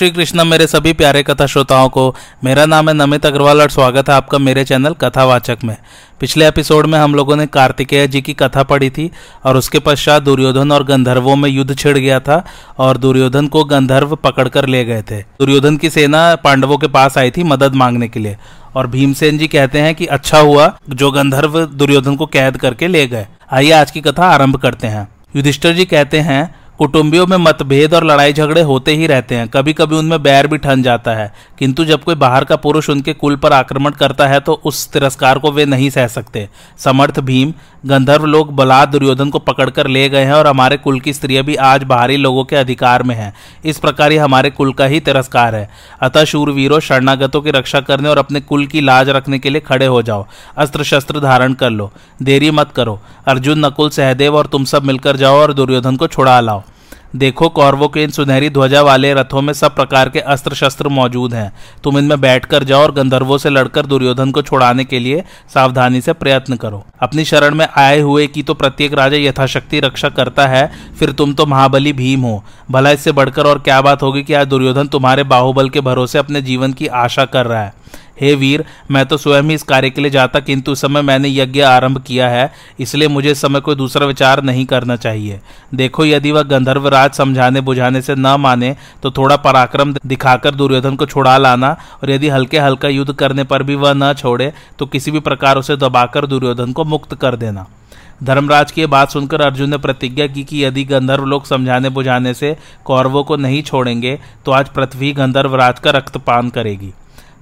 श्री कृष्ण मेरे सभी प्यारे कथा श्रोताओं को मेरा नाम है नमित अग्रवाल और स्वागत है आपका मेरे चैनल कथावाचक में। पिछले एपिसोड में हम लोगों ने कार्तिकेय जी की कथा पढ़ी थी और उसके पश्चात दुर्योधन और गंधर्वों में युद्ध छिड़ गया था और दुर्योधन को गंधर्व पकड़कर ले गए थे। दुर्योधन की सेना पांडवों के पास आई थी मदद मांगने के लिए और भीमसेन जी कहते हैं कि अच्छा हुआ जो गंधर्व दुर्योधन को कैद करके ले गए। आइए आज की कथा आरंभ करते हैं। युधिष्ठर जी कहते हैं कुटुंबियों में मतभेद और लड़ाई झगड़े होते ही रहते हैं। कभी कभी उनमें बैर भी ठन जाता है। किंतु जब कोई बाहर का पुरुष उनके कुल पर आक्रमण करता है तो उस तिरस्कार को वे नहीं सह सकते। समर्थ भीम, गंधर्व लोग बला दुर्योधन को पकड़कर ले गए हैं और हमारे कुल की स्त्रियाँ भी आज बाहरी लोगों के अधिकार में हैं। इस प्रकार ये हमारे कुल का ही तिरस्कार है। अतः शूरवीरों, शरणागतों की रक्षा करने और अपने कुल की लाज रखने के लिए खड़े हो जाओ। अस्त्र शस्त्र धारण कर लो। देरी मत करो। अर्जुन, नकुल, सहदेव और तुम सब मिलकर जाओ और दुर्योधन को छुड़ा लाओ। देखो कौरवों के इन सुनहरी ध्वजा वाले रथों में सब प्रकार के अस्त्र शस्त्र मौजूद हैं। तुम इनमें बैठकर जाओ और गंधर्वों से लड़कर दुर्योधन को छुड़ाने के लिए सावधानी से प्रयत्न करो। अपनी शरण में आए हुए की तो प्रत्येक राजा यथाशक्ति रक्षा करता है, फिर तुम तो महाबली भीम हो। भला इससे बढ़कर और क्या बात होगी कि आज दुर्योधन तुम्हारे बाहुबल के भरोसे अपने जीवन की आशा कर रहा है। हे वीर, मैं तो स्वयं ही इस कार्य के लिए जाता, किंतु उस समय मैंने यज्ञ आरंभ किया है, इसलिए मुझे इस समय कोई दूसरा विचार नहीं करना चाहिए। देखो, यदि वह गंधर्वराज समझाने बुझाने से न माने तो थोड़ा पराक्रम दिखाकर दुर्योधन को छुड़ा लाना, और यदि हल्के हल्का युद्ध करने पर भी वह न छोड़े तो किसी भी प्रकार उसे दबाकर दुर्योधन को मुक्त कर देना। धर्मराज की बात सुनकर अर्जुन ने प्रतिज्ञा की कि यदि गंधर्व लोग समझाने बुझाने से कौरवों को नहीं छोड़ेंगे तो आज पृथ्वी गंधर्वराज का रक्तपान करेगी।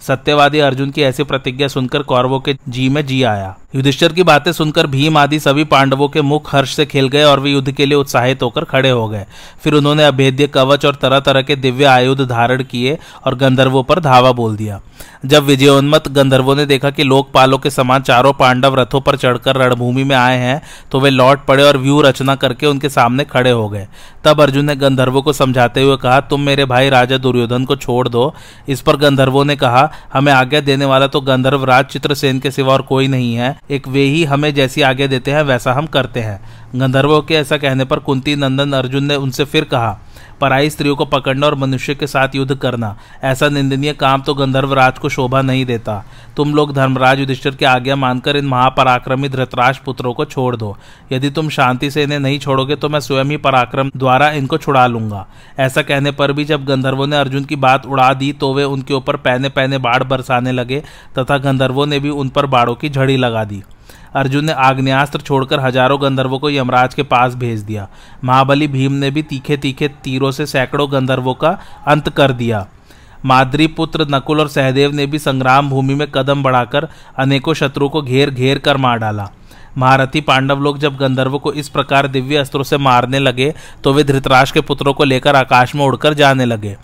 सत्यवादी अर्जुन की ऐसी प्रतिज्ञा सुनकर कौरवों के जी में जी आया। युधिष्ठर की बातें सुनकर भीम आदि सभी पांडवों के मुख हर्ष से खेल गए और वे युद्ध के लिए उत्साहित होकर खड़े हो गए। फिर उन्होंने अभेद्य कवच और तरह तरह के दिव्य आयुध धारण किए और गंधर्वों पर धावा बोल दिया। जब विजयोन्मत गंधर्वों ने देखा कि लोकपालों के समान चारों पांडव रथों पर चढ़कर रणभूमि में आए हैं तो वे लौट पड़े और व्यू रचना करके उनके सामने खड़े हो गए। तब अर्जुन ने गंधर्वों को समझाते हुए कहा, तुम मेरे भाई राजा दुर्योधन को छोड़ दो। इस पर गंधर्वों ने कहा, हमें आज्ञा देने वाला तो गंधर्व राज चित्रसेन के सिवा और कोई नहीं है। एक वे ही हमें जैसी आगे देते हैं, वैसा हम करते हैं। गंधर्वों के ऐसा कहने पर कुंती नंदन अर्जुन ने उनसे फिर कहा पराई स्त्रियों को पकड़ना और मनुष्य के साथ युद्ध करना। ऐसा निंदनीय काम तो गंधर्व राज को शोभा नहीं देता। तुम लोग धर्मराज युधिष्ठिर की आज्ञा मानकर इन महापराक्रमी धृतराज पुत्रों को छोड़ दो। यदि तुम शांति से इन्हें नहीं छोड़ोगे तो मैं स्वयं ही पराक्रम द्वारा इनको छुड़ा लूँगा। ऐसा कहने पर भी जब गंधर्वों ने अर्जुन की बात उड़ा दी तो वे उनके ऊपर पहने पहने बाढ़ बरसाने लगे, तथा गंधर्वों ने भी उन पर बाढ़ों की झड़ी लगा दी। अर्जुन ने आग्नेस्त्र छोड़कर हज़ारों गंधर्वों को यमराज के पास भेज दिया। महाबली भीम ने भी तीखे तीखे तीरों से सैकड़ों गंधर्वों का अंत कर दिया। माद्री पुत्र नकुल और सहदेव ने भी संग्राम भूमि में कदम बढ़ाकर अनेकों शत्रुओं को घेर घेर कर मार डाला। महारथी पांडव लोग जब गंधर्वों को इस प्रकार दिव्य अस्त्रों से मारने लगे तो वे धृतराज के पुत्रों को लेकर आकाश में उड़कर जाने लगे।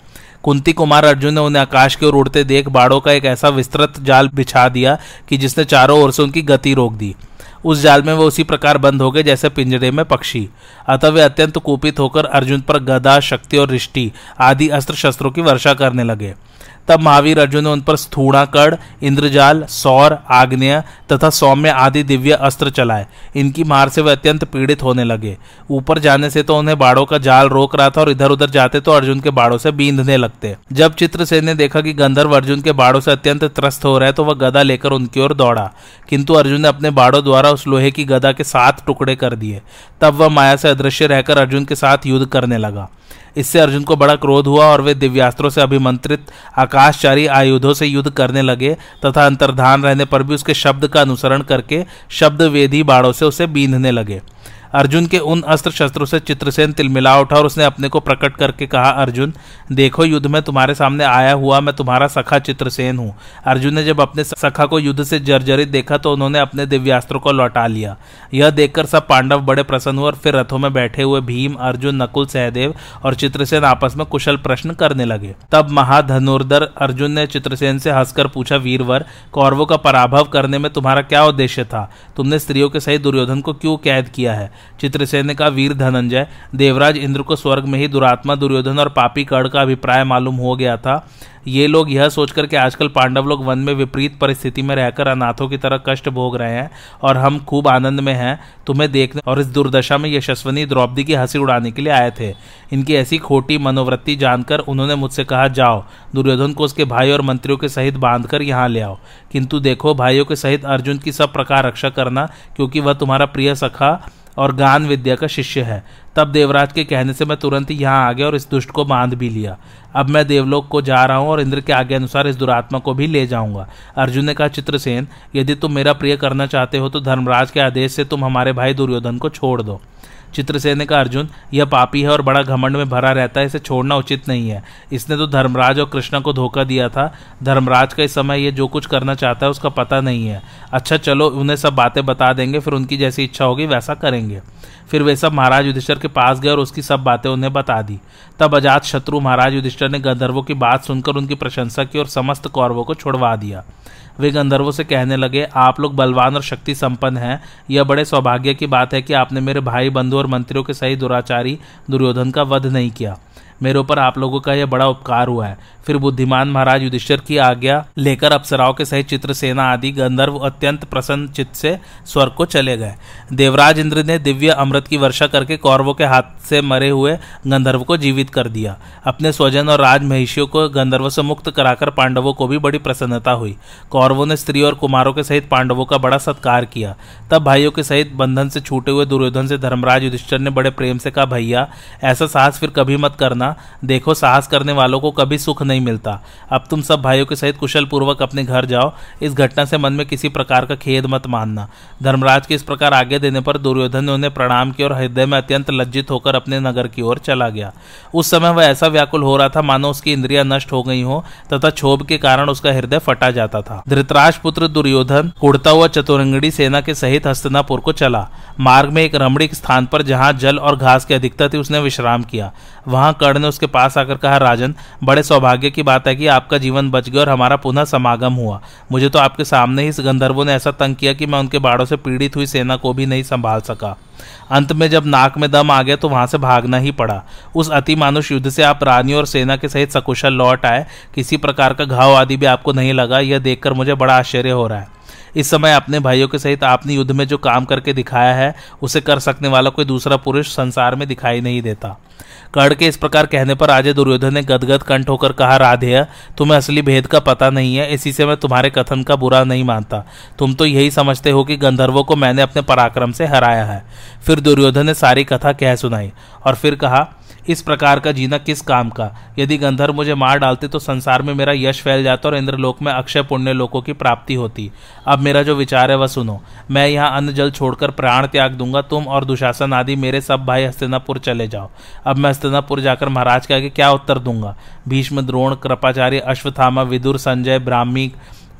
कुंती कुमार अर्जुन ने उन्हें आकाश की ओर उड़ते देख बाड़ों का एक ऐसा विस्तृत जाल बिछा दिया कि जिसने चारों ओर से उनकी गति रोक दी। उस जाल में वो उसी प्रकार बंद हो गए जैसे पिंजरे में पक्षी। अतः वे अत्यंत कुपित होकर अर्जुन पर गदा, शक्ति और रिष्टि आदि अस्त्र शस्त्रों की वर्षा करने लगे। तब महावीर अर्जुन ने उन पर स्थूणाकड़ इंद्रजाल, सौर, आग्नेय तथा सौम्य आदि दिव्य अस्त्र चलाए। इनकी मार से वे अत्यंत पीड़ित होने लगे। ऊपर जाने से तो उन्हें बाड़ों का जाल रोक रहा था और इधर उधर जाते तो अर्जुन के बाड़ों से बींधने लगते। जब चित्रसेन ने देखा कि गंधर्व अर्जुन के बाड़ों से अत्यंत त्रस्त हो रहा है तो वह गदा लेकर उनकी ओर दौड़ा। किंतु अर्जुन ने अपने बाड़ों द्वारा उस लोहे की गदा के सात टुकड़े कर दिए। तब वह माया से अदृश्य रहकर अर्जुन के साथ युद्ध करने लगा। इससे अर्जुन को बड़ा क्रोध हुआ और वे दिव्यास्त्रों से अभिमंत्रित आकाशचारी आयुधों से युद्ध करने लगे तथा अंतर्धान रहने पर भी उसके शब्द का अनुसरण करके शब्द वेदी बाड़ों से उसे बींधने लगे। अर्जुन के उन अस्त्र शस्त्रों से चित्रसेन तिलमिला उठा और उसने अपने को प्रकट करके कहा, अर्जुन देखो युद्ध में तुम्हारे सामने आया हुआ मैं तुम्हारा सखा चित्रसेन हूँ। अर्जुन ने जब अपने सखा को युद्ध से जर्जरित देखा तो उन्होंने अपने दिव्यास्त्रों को लौटा लिया। यह देखकर सब पांडव बड़े प्रसन्न हुए और फिर रथों में बैठे हुए भीम, अर्जुन, नकुल, सहदेव और चित्रसेन आपस में कुशल प्रश्न करने लगे। तब महाधनुर्धर अर्जुन ने चित्रसेन से हंसकर पूछा, वीरवर, कौरवों का पराभव करने में तुम्हारा क्या उद्देश्य था? तुमने स्त्रियों के सही दुर्योधन को क्यों कैद किया है? चित्रसेन ने कहा, वीर धनंजय, देवराज इंद्र को स्वर्ग में ही दुरात्मा दुर्योधन और पापी कर्ण का अभिप्राय मालूम हो गया था। ये लोग यह सोचकर कि आजकल पांडव लोग वन में विपरीत परिस्थिति में रहकर अनाथों की तरह कष्ट भोग रहे हैं और हम खूब आनंद में हैं। तुम्हें देखने और इस दुर्दशा में यशस्वनी द्रौपदी की हँसी उड़ाने के लिए आए थे। इनकी ऐसी खोटी मनोवृत्ति जानकर उन्होंने मुझसे कहा, जाओ, दुर्योधन को उसके भाई और मंत्रियों के सहित बांधकर यहाँ ले आओ। किंतु देखो, भाइयों के सहित अर्जुन की सब प्रकार रक्षा करना, क्योंकि वह तुम्हारा प्रिय सखा और गान विद्या का शिष्य है। तब देवराज के कहने से मैं तुरंत ही यहाँ आ गया और इस दुष्ट को बाँध भी लिया। अब मैं देवलोक को जा रहा हूँ और इंद्र के आगे अनुसार इस दुरात्मा को भी ले जाऊँगा। अर्जुन ने कहा, चित्रसेन, यदि तुम मेरा प्रिय करना चाहते हो तो धर्मराज के आदेश से तुम हमारे भाई दुर्योधन को छोड़ दो। चित्रसेन ने कहा अर्जुन, यह पापी है और बड़ा घमंड में भरा रहता है, इसे छोड़ना उचित नहीं है। इसने तो धर्मराज और कृष्ण को धोखा दिया था। धर्मराज का इस समय ये जो कुछ करना चाहता है, उसका पता नहीं है। अच्छा चलो, उन्हें सब बातें बता देंगे, फिर उनकी जैसी इच्छा होगी, वैसा करेंगे। फिर वे सब महाराज युधिष्ठर के पास गए और उसकी सब बातें उन्हें बता दी। तब अजात शत्रु महाराज युधिष्ठर ने गंधर्वों की बात सुनकर उनकी प्रशंसा की और समस्त कौरवों को छुड़वा दिया। वे गंधर्वों से कहने लगे, आप लोग बलवान और शक्ति संपन्न हैं। यह बड़े सौभाग्य की बात है कि आपने मेरे भाई बंधु और मंत्रियों के सही दुराचारी दुर्योधन का वध नहीं किया। मेरे ऊपर आप लोगों का यह बड़ा उपकार हुआ है। फिर बुद्धिमान महाराज युधिष्ठिर की आज्ञा लेकर अप्सराओं के सहित चित्रसेना आदि गंधर्व अत्यंत प्रसन्न चित्त से स्वर्ग को चले गए। देवराज इंद्र ने दिव्य अमृत की वर्षा करके कौरवों के हाथ से मरे हुए गंधर्व को जीवित कर दिया। अपने स्वजन और राज महिषियों को गंधर्व से मुक्त कराकर पांडवों को भी बड़ी प्रसन्नता हुई। कौरवों ने स्त्री और कुमारों के सहित पांडवों का बड़ा सत्कार किया। तब भाइयों के सहित बंधन से छूटे हुए दुर्योधन से धर्मराज युधिष्ठर ने बड़े प्रेम से कहा, भैया, ऐसा साहस फिर कभी मत करना। देखो, साहस करने वालों को कभी सुख नहीं मिलता। अब तुम सब भाइयों के सहित कुशल पूर्वक अपने घर जाओ। इस घटना से मन में किसी प्रकार का खेद मत मानना। धर्मराज के इस प्रकार आगे देने पर दुर्योधन ने उन्हें प्रणाम किया और हृदय में अत्यंत लज्जित होकर अपने नगर की ओर चला गया। उस समय वह ऐसा व्याकुल हो रहा था, मानो उसकी इंद्रियाँ नष्ट हो गई हो, तथा क्षोभ के कारण उसका हृदय फटा जाता था। धृतराज पुत्र दुर्योधन उड़ता हुआ चतुरंगड़ी सेना के सहित हस्तनापुर को चला। मार्ग में एक रमणीक स्थान पर जहाँ जल और घास की अधिकता थी, उसने विश्राम किया। वहाँ कर्ण ने उसके पास आकर कहा, राजन, बड़े सौभाग्य की बात है कि आपका जीवन बच गया और हमारा पुनः समागम हुआ। मुझे तो आपके सामने ही इस गंधर्वों ने ऐसा तंग किया कि मैं उनके बाड़ों से पीड़ित हुई सेना को भी नहीं संभाल सका। अंत में जब नाक में दम आ गया तो वहाँ से भागना ही पड़ा। उस अति मानुष युद्ध से आप रानियों और सेना के सहित सकुशल लौट आए। किसी प्रकार का घाव आदि भी आपको नहीं लगा। यह देखकर मुझे बड़ा आश्चर्य हो रहा है। इस समय अपने भाइयों के सहित आपने युद्ध में जो काम करके दिखाया है, उसे कर सकने वाला कोई दूसरा पुरुष संसार में दिखाई नहीं देता। कर्ण के इस प्रकार कहने पर राजे दुर्योधन ने गदगद कंठ होकर कहा, राधेय, तुम्हें असली भेद का पता नहीं है, इसी से मैं तुम्हारे कथन का बुरा नहीं मानता। तुम तो यही समझते हो कि गंधर्वों को मैंने अपने पराक्रम से हराया है। फिर दुर्योधन ने सारी कथा कह सुनाई और फिर कहा इस प्रकार का जीना किस काम का? यदि गंधर्व मुझे मार डालते तो संसार में मेरा यश फैल जाता और इंद्रलोक में अक्षय पुण्य लोकों की प्राप्ति होती। अब मेरा जो विचार है वह सुनो। मैं यहाँ अन्न जल छोड़कर प्राण त्याग दूँगा, तुम और दुशासन आदि मेरे सब भाई हस्तिनापुर चले जाओ। अब मैं हस्तिनापुर जाकर महाराज के आगे क्या उत्तर दूँगा? भीष्म, द्रोण, कृपाचार्य अश्वथामा विदुर, संजय, ब्राह्मी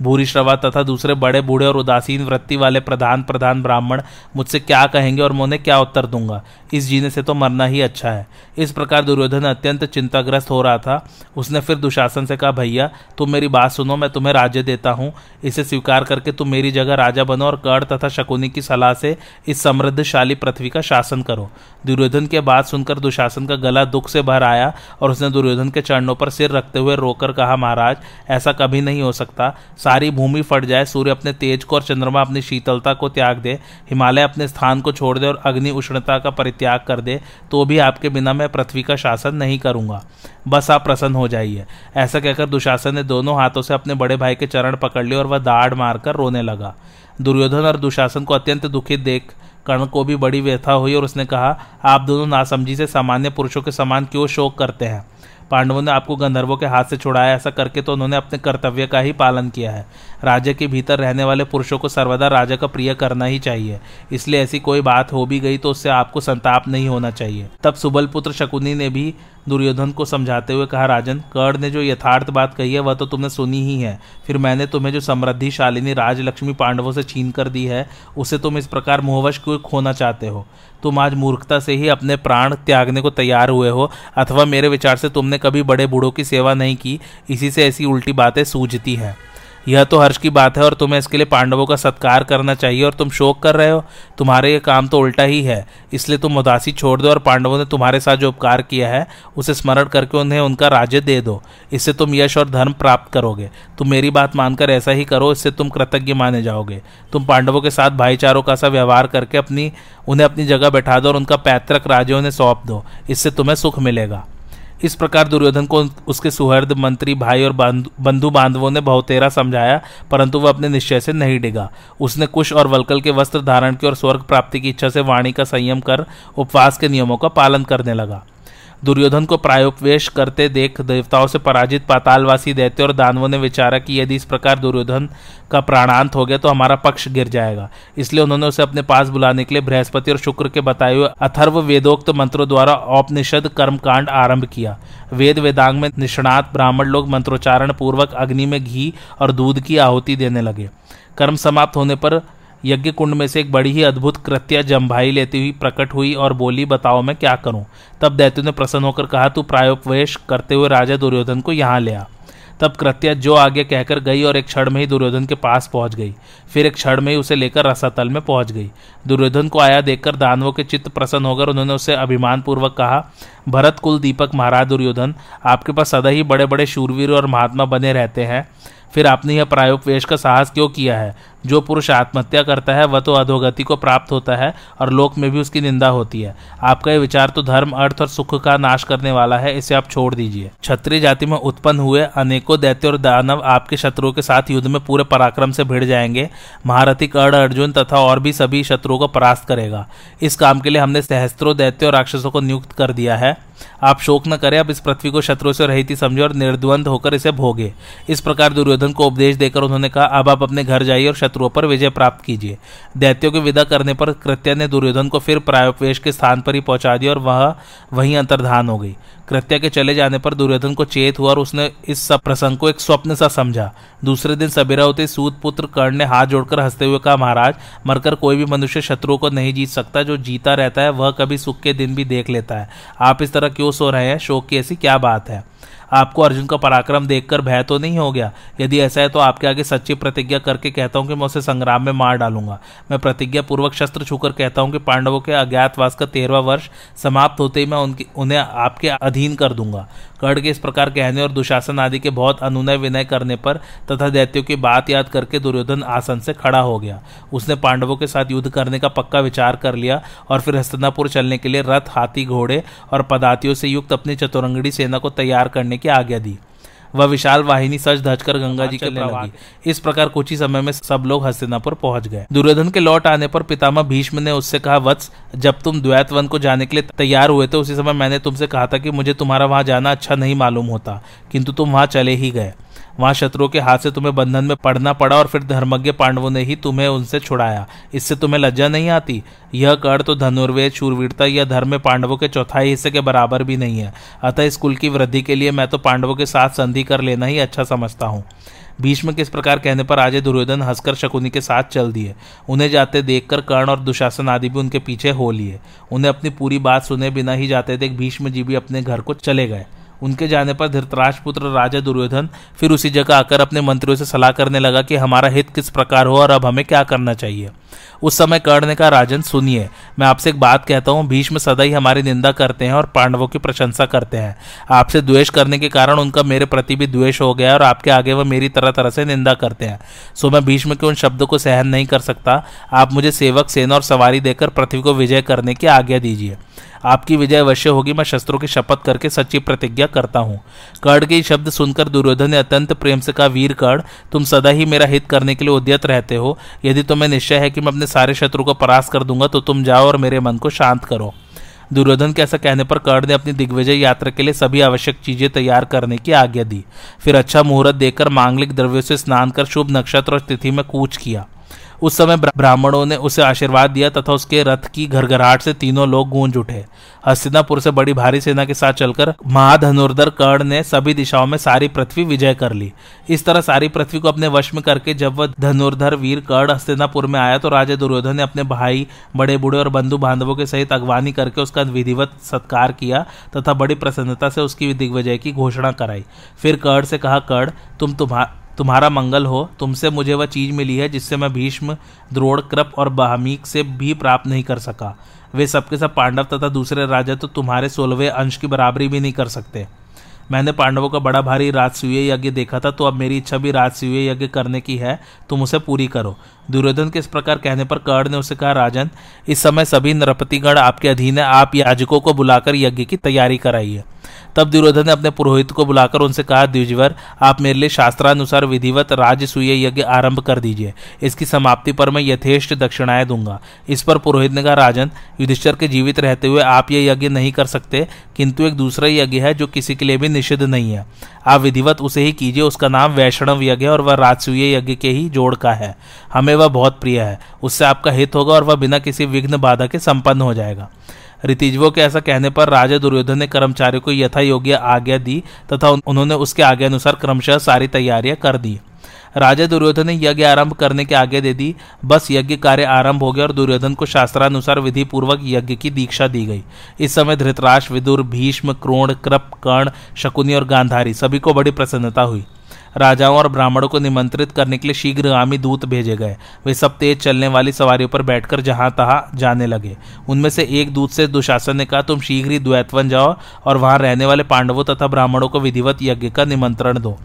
भूरिश्रवा तथा दूसरे बड़े बूढ़े और उदासीन वृत्ति वाले प्रधान प्रधान ब्राह्मण मुझसे क्या कहेंगे और मैं उन्हें क्या उत्तर दूँगा? इस जीने से तो मरना ही अच्छा है। इस प्रकार दुर्योधन अत्यंत चिंताग्रस्त हो रहा था। उसने फिर दुशासन से कहा, भैया, तुम मेरी बात सुनो, मैं तुम्हें राज्य देता हूँ। इसे स्वीकार करके तुम मेरी जगह राजा बनो और कर्ण तथा शकुनी की सलाह से इस समृद्धशाली पृथ्वी का शासन करो। दुर्योधन के बात सुनकर दुशासन का गला दुख से भर आया और उसने दुर्योधन के चरणों पर सिर रखते हुए रोकर कहा, महाराज, ऐसा कभी नहीं हो सकता। सारी भूमि फट जाए, सूर्य अपने तेज को और चंद्रमा अपनी शीतलता को त्याग दे, हिमालय अपने स्थान को छोड़ दे और अग्नि उष्णता का परित्याग कर दे तो भी आपके बिना मैं पृथ्वी का शासन नहीं करूँगा। बस आप प्रसन्न हो जाइए। ऐसा कहकर दुशासन ने दोनों हाथों से अपने बड़े भाई के चरण पकड़ लिए और वह दाढ़ मारकर रोने लगा। दुर्योधन और दुशासन को अत्यंत दुखित देख कर्ण को भी बड़ी व्यथा हुई और उसने कहा, आप दोनों नासमझी से सामान्य पुरुषों के समान क्यों शोक करते हैं? पांडवों ने आपको गंधर्वों के हाथ से छुड़ाया, ऐसा करके तो उन्होंने अपने कर्तव्य का ही पालन किया है। राज्य के भीतर रहने वाले पुरुषों को सर्वदा राजा का प्रिय करना ही चाहिए। इसलिए ऐसी कोई बात हो भी गई तो उससे आपको संताप नहीं होना चाहिए। तब सुबल पुत्र शकुनी ने भी दुर्योधन को समझाते हुए कहा, राजन, कर्ण ने जो यथार्थ बात कही है, वह तो तुमने सुनी ही है। फिर मैंने तुम्हें जो समृद्धिशालिनी राजलक्ष्मी पांडवों से छीन कर दी है, उसे तुम इस प्रकार मोहवश को खोना चाहते हो? तुम आज मूर्खता से ही अपने प्राण त्यागने को तैयार हुए हो, अथवा मेरे विचार से तुमने कभी बड़े बूढ़ों की सेवा नहीं की, इसी से ऐसी उल्टी बातें सूझती हैं। यह तो हर्ष की बात है और तुम्हें इसके लिए पांडवों का सत्कार करना चाहिए और तुम शोक कर रहे हो। तुम्हारे ये काम तो उल्टा ही है। इसलिए तुम उदासी छोड़ दो और पांडवों ने तुम्हारे साथ जो उपकार किया है, उसे स्मरण करके उन्हें उनका राज्य दे दो। इससे तुम यश और धर्म प्राप्त करोगे। तुम मेरी बात मानकर ऐसा ही करो, इससे तुम कृतज्ञ माने जाओगे। तुम पांडवों के साथ भाईचारों का सा व्यवहार करके अपनी, उन्हें अपनी जगह बैठा दो और उनका पैतृक राज्य उन्हें सौंप दो। इससे तुम्हें सुख मिलेगा। इस प्रकार दुर्योधन को उसके सुहृद, मंत्री, भाई और बंधु बांधवों ने बहुतेरा समझाया, परंतु वह अपने निश्चय से नहीं डिगा। उसने कुश और वलकल के वस्त्र धारण की और स्वर्ग प्राप्ति की इच्छा से वाणी का संयम कर उपवास के नियमों का पालन करने लगा। दुर्योधन को प्रायोपवेश करते देख देवताओं से पराजित पातालवासी दैत्य और दानवों ने विचारा कि यदि इस प्रकार दुर्योधन का प्राणांत हो गया तो हमारा पक्ष गिर जाएगा। इसलिए उन्होंने उसे अपने पास बुलाने के लिए बृहस्पति और शुक्र के बताए हुए अथर्व वेदोक्त मंत्रों द्वारा औपनिषद कर्मकांड आरंभ किया। वेद वेदांग में निष्णात ब्राह्मण लोग मंत्रोच्चारण पूर्वक अग्नि में घी और दूध की आहुति देने लगे। कर्म समाप्त होने पर यज्ञ कुंड में से एक बड़ी ही अद्भुत कृत्या जम्भाई लेती हुई प्रकट हुई और बोली, बताओ मैं क्या करूँ? तब दैत्य ने प्रसन्न होकर कहा, तू प्रायोपवेश करते हुए राजा दुर्योधन को यहाँ ले आ। तब कृत्या जो आगे कहकर गई और एक क्षण में ही दुर्योधन के पास पहुँच गई। फिर एक क्षण में ही उसे लेकर रसातल में पहुँच गई। दुर्योधन को आया देखकर दानवों के चित्त प्रसन्न होकर उन्होंने उसे अभिमान पूर्वक कहा, भरत कुल दीपक महाराज दुर्योधन, आपके पास सदा ही बड़े बड़े शूरवीर और महात्मा बने रहते हैं। फिर आपने यह प्रायोपवेश का साहस क्यों किया है? जो पुरुष आत्महत्या करता है, वह तो अधोगति को प्राप्त होता है और लोक में भी उसकी निंदा होती है। आपका यह विचार तो धर्म, अर्थ और सुख का नाश करने वाला है, इसे आप छोड़ दीजिए। क्षत्रिय जाति में उत्पन्न हुए अनेकों दैत्य और दानव आपके शत्रुओं के साथ युद्ध में पूरे पराक्रम से भिड़ जाएँगे। महारथी कर्ण, अर्जुन तथा और भी सभी शत्रुओं को परास्त करेगा। इस काम के लिए हमने सहस्त्रों दैत्य और राक्षसों को नियुक्त कर दिया है। आप शोक न करें अब इस पृथ्वी को शत्रु से रहित समझे और निर्द्वंद होकर इसे भोगे। इस प्रकार दुर्योधन को उपदेश देकर उन्होंने कहा, अब आप अपने घर जाइए और शत्रुओं पर विजय प्राप्त कीजिए। दैत्यों के विदा करने पर कृत्या ने दुर्योधन को फिर प्रायोपवेश के स्थान पर ही पहुँचा दिया और वह वहीं अंतर्धान हो गई। कृत्या के चले जाने पर दुर्योधन को चेत हुआ और उसने इस सब प्रसंग को एक स्वप्न सा समझा। दूसरे दिन सबेरा होते सूत पुत्र कर्ण ने हाथ जोड़कर हँसते हुए कहा, महाराज, मरकर कोई भी मनुष्य शत्रुओं को नहीं जीत सकता। जो जीता रहता है, वह कभी सुख के दिन भी देख लेता है। आप इस तरह क्यों सो रहे हैं? शोक की ऐसी क्या बात है? आपको अर्जुन का पराक्रम देखकर भय तो नहीं हो गया? यदि ऐसा है तो आपके आगे सच्ची प्रतिज्ञा करके कहता हूँ कि मैं उसे संग्राम में मार डालूँगा। मैं प्रतिज्ञा पूर्वक शस्त्र छूकर कहता हूँ कि पांडवों के अज्ञातवास का तेरहवा वर्ष समाप्त होते ही मैं उनकी, उन्हें आपके अधीन कर दूँगा। कर्ण के इस प्रकार कहने और दुशासन आदि के बहुत अनुनय विनय करने पर तथा दैत्यों की बात याद करके दुर्योधन आसन से खड़ा हो गया। उसने पांडवों के साथ युद्ध करने का पक्का विचार कर लिया और फिर हस्तनापुर चलने के लिए रथ, हाथी, घोड़े और पदातियों से युक्त अपनी चतुरंगड़ी सेना को तैयार करने की आज्ञा दी? वह विशाल वाहिनी सच धज कर गंगा जी के लगी। इस प्रकार कुछ ही समय में सब लोग हस्तिनापुर पहुँच गए। दुर्योधन के लौट आने पर पितामह भीष्म ने उससे कहा वत्स जब तुम द्वैत वन को जाने के लिए तैयार हुए थे उसी समय मैंने तुमसे कहा था कि मुझे तुम्हारा वहाँ जाना अच्छा नहीं मालूम होता किंतु तुम वहाँ चले ही गए। वहाँ शत्रुओं के हाथ से तुम्हें बंधन में पड़ना पड़ा और फिर धर्मज्ञ पांडवों ने ही तुम्हें उनसे छुड़ाया। इससे तुम्हें लज्जा नहीं आती। यह कर तो धनुर्वेद, शूरवीरता या धर्म में पांडवों के चौथाई हिस्से के बराबर भी नहीं है। अतः इस कुल की वृद्धि के लिए मैं तो पांडवों के साथ संधि कर लेना ही अच्छा समझता हूँ। भीष्म के इस प्रकार कहने पर आज दुर्योधन हंसकर शकुनी के साथ चल दिए। उन्हें जाते देखकर कर्ण और दुशासन आदि भी उनके पीछे हो लिए। उन्हें अपनी पूरी बात सुने बिना ही जाते देख भीष्म जी भी अपने घर को चले गए। उनके जाने पर धृतराज पुत्र राजा दुर्योधन फिर उसी जगह आकर अपने मंत्रियों से सलाह करने लगा कि हमारा हित किस प्रकार हो और अब हमें क्या करना चाहिए। उस समय कर्ण ने कहा, राजन, सुनिए, मैं आपसे एक बात कहता हूँ। भीष्म सदा ही हमारी निंदा करते हैं और पांडवों की प्रशंसा करते हैं। आपसे द्वेष करने के कारण उनका मेरे प्रति भी द्वेष हो गया और आपके आगे वह मेरी तरह तरह से निंदा करते हैं। सो मैं भीष्म के उन शब्दों को सहन नहीं कर सकता। आप मुझे सेवक, सेना और सवारी देकर पृथ्वी को विजय करने की आज्ञा दीजिए। आपकी विजय अवश्य होगी। मैं शस्त्रों की शपथ करके सच्ची प्रतिज्ञा करता हूँ। कर्ण के शब्द सुनकर दुर्योधन ने अत्यंत प्रेम से कहा, वीर कर्ण, तुम सदा ही मेरा हित करने के लिए उद्यत रहते हो। यदि तुम्हें निश्चय है कि मैं अपने सारे शत्रु को परास्त कर दूँगा तो तुम जाओ और मेरे मन को शांत करो। दुर्योधन के ऐसा कहने पर कर्ण ने अपनी दिग्विजय यात्रा के लिए सभी आवश्यक चीज़ें तैयार करने की आज्ञा दी। फिर अच्छा मुहूर्त देकर मांगलिक द्रव्यों से स्नान कर शुभ नक्षत्र और तिथि में कूच किया। उस समय ब्राह्मणों ने उसे आशीर्वाद दिया तथा उसके रथ की घरघराहट से तीनों लोग गूंज उठे। हस्तिनापुर से बड़ी भारी सेना के साथ चलकर महाधनुर्धर कर्ण ने सभी दिशाओं में सारी पृथ्वी विजय कर ली। इस तरह सारी पृथ्वी को अपने वश में करके जब वह धनुर्धर वीर कर्ण हस्तिनापुर में आया तो राजा दुर्योधन ने अपने भाई, बड़े बूढ़े और बंधु बांधवों के सहित अगवानी करके उसका विधिवत सत्कार किया तथा बड़ी प्रसन्नता से उसकी दिग्विजय की घोषणा कराई। फिर कर्ण से कहा, कर्ण, तुम तुम्हारा तुम्हारा मंगल हो, तुमसे मुझे वह चीज़ मिली है जिससे मैं भीष्म द्रोड़ कृप और बहमीक से भी प्राप्त नहीं कर सका। वे सबके सब पांडव तथा दूसरे राजा तो तुम्हारे सोलहवें अंश की बराबरी भी नहीं कर सकते। मैंने पांडवों का बड़ा भारी राजसूय यज्ञ देखा था तो अब मेरी इच्छा भी राजसूय यज्ञ करने की है, तुम उसे पूरी करो। दुर्योधन के इस प्रकार कहने पर कर्ण ने उसे कहा, राजन, इस समय सभी नरपतिगण आपके अधीन है, आप याजकों को बुलाकर यज्ञ की तैयारी कराइए। तब दुर्योधन ने अपने पुरोहित को बुलाकर उनसे कहा, द्विजवर, आप मेरे लिए शास्त्रानुसार विधिवत राजसूय यज्ञ आरंभ कर दीजिए। इसकी समाप्ति पर मैं यथेष्ट दक्षिणाएँ दूँगा। इस पर पुरोहित ने कहा, राजन, युधिष्ठर के जीवित रहते हुए आप ये यज्ञ नहीं कर सकते, किंतु एक दूसरा यज्ञ है जो किसी के लिए भी निषिद्ध नहीं है। आप विधिवत उसे ही कीजिए, उसका नाम वैष्णव यज्ञ और वह राजसूय यज्ञ के ही जोड़ का है। हमें वह बहुत प्रिय है। उससे आपका हित होगा और वह बिना किसी विघ्न बाधा के संपन्न हो जाएगा। ऋतिजवों के ऐसा कहने पर राजा दुर्योधन ने कर्मचारियों को यथा योग्य आज्ञा दी तथा उन्होंने उसके आगे अनुसार क्रमशः सारी तैयारियाँ कर दी। राजा दुर्योधन ने यज्ञ आरंभ करने की आज्ञा दे दी। बस यज्ञ कार्य आरंभ हो गया और दुर्योधन को शास्त्रानुसार विधि पूर्वक यज्ञ की दीक्षा दी गई। इस समय धृतराष्ट्र, विदुर, भीष्म, क्रोण, कृप, कर्ण, शकुनी और गांधारी सभी को बड़ी प्रसन्नता हुई। राजाओं और ब्राह्मणों को निमंत्रित करने के लिए शीघ्रगामी दूत भेजे गए। वे सब तेज चलने वाली सवारियों पर बैठकर जहाँ तहां जाने लगे। उनमें से एक दूत से दुशासन ने कहा, तुम शीघ्र ही द्वैतवन जाओ और वहाँ रहने वाले पांडवों तथा ब्राह्मणों को विधिवत यज्ञ का निमंत्रण दो।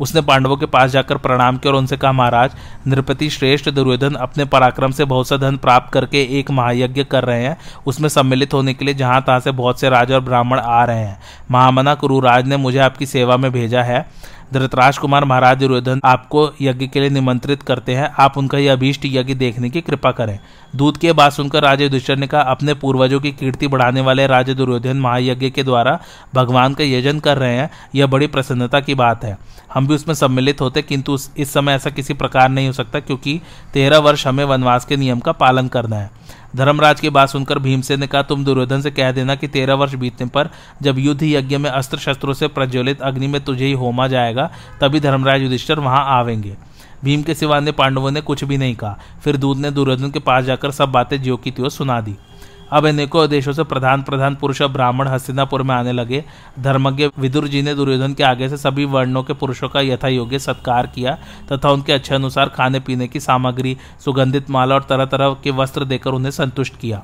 उसने पांडवों के पास जाकर प्रणाम किया और उनसे कहा, महाराज, नृपति श्रेष्ठ दुर्योधन अपने पराक्रम से बहुत सा धन प्राप्त करके एक महायज्ञ कर रहे हैं। उसमें सम्मिलित होने के लिए जहाँ तहां से बहुत से राजा और ब्राह्मण आ रहे हैं। महामना कुरुराज ने मुझे आपकी सेवा में भेजा है। धृतराज कुमार महाराज दुर्योधन आपको यज्ञ के लिए निमंत्रित करते हैं। आप उनका यह अभीष्ट यज्ञ देखने की कृपा करें। दूत के बात सुनकर राजा युधिष्ठर ने कहा, अपने पूर्वजों की कीर्ति बढ़ाने वाले राजा दुर्योधन महायज्ञ के द्वारा भगवान का यजन कर रहे हैं। यह बड़ी प्रसन्नता की बात है। हम भी उसमें सम्मिलित होते, किंतु इस समय ऐसा किसी प्रकार नहीं हो सकता, क्योंकि तेरह वर्ष हमें वनवास के नियम का पालन करना है। धर्मराज की बात सुनकर भीमसेन ने कहा, तुम दुर्योधन से कह देना कि तेरह वर्ष बीतने पर जब युद्ध यज्ञ में अस्त्र शस्त्रों से प्रज्वलित अग्नि में तुझे ही होमा जाएगा, तभी धर्मराज युधिष्ठर वहाँ आवेंगे भीम के सिवा ने पांडवों ने कुछ भी नहीं कहा। फिर दूध ने दुर्योधन के पास जाकर सब बातें ज्यो की त्यों सुना दी। अब अनेकों देशों से प्रधान प्रधान पुरुष ब्राह्मण हस्तिनापुर में आने लगे। धर्मज्ञ विदुर जी ने दुर्योधन के आगे से सभी वर्णों के पुरुषों का यथा योग्य सत्कार किया, तथा उनके अच्छे अनुसार खाने पीने की सामग्री, सुगंधित माला और तरह तरह के वस्त्र देकर उन्हें संतुष्ट किया।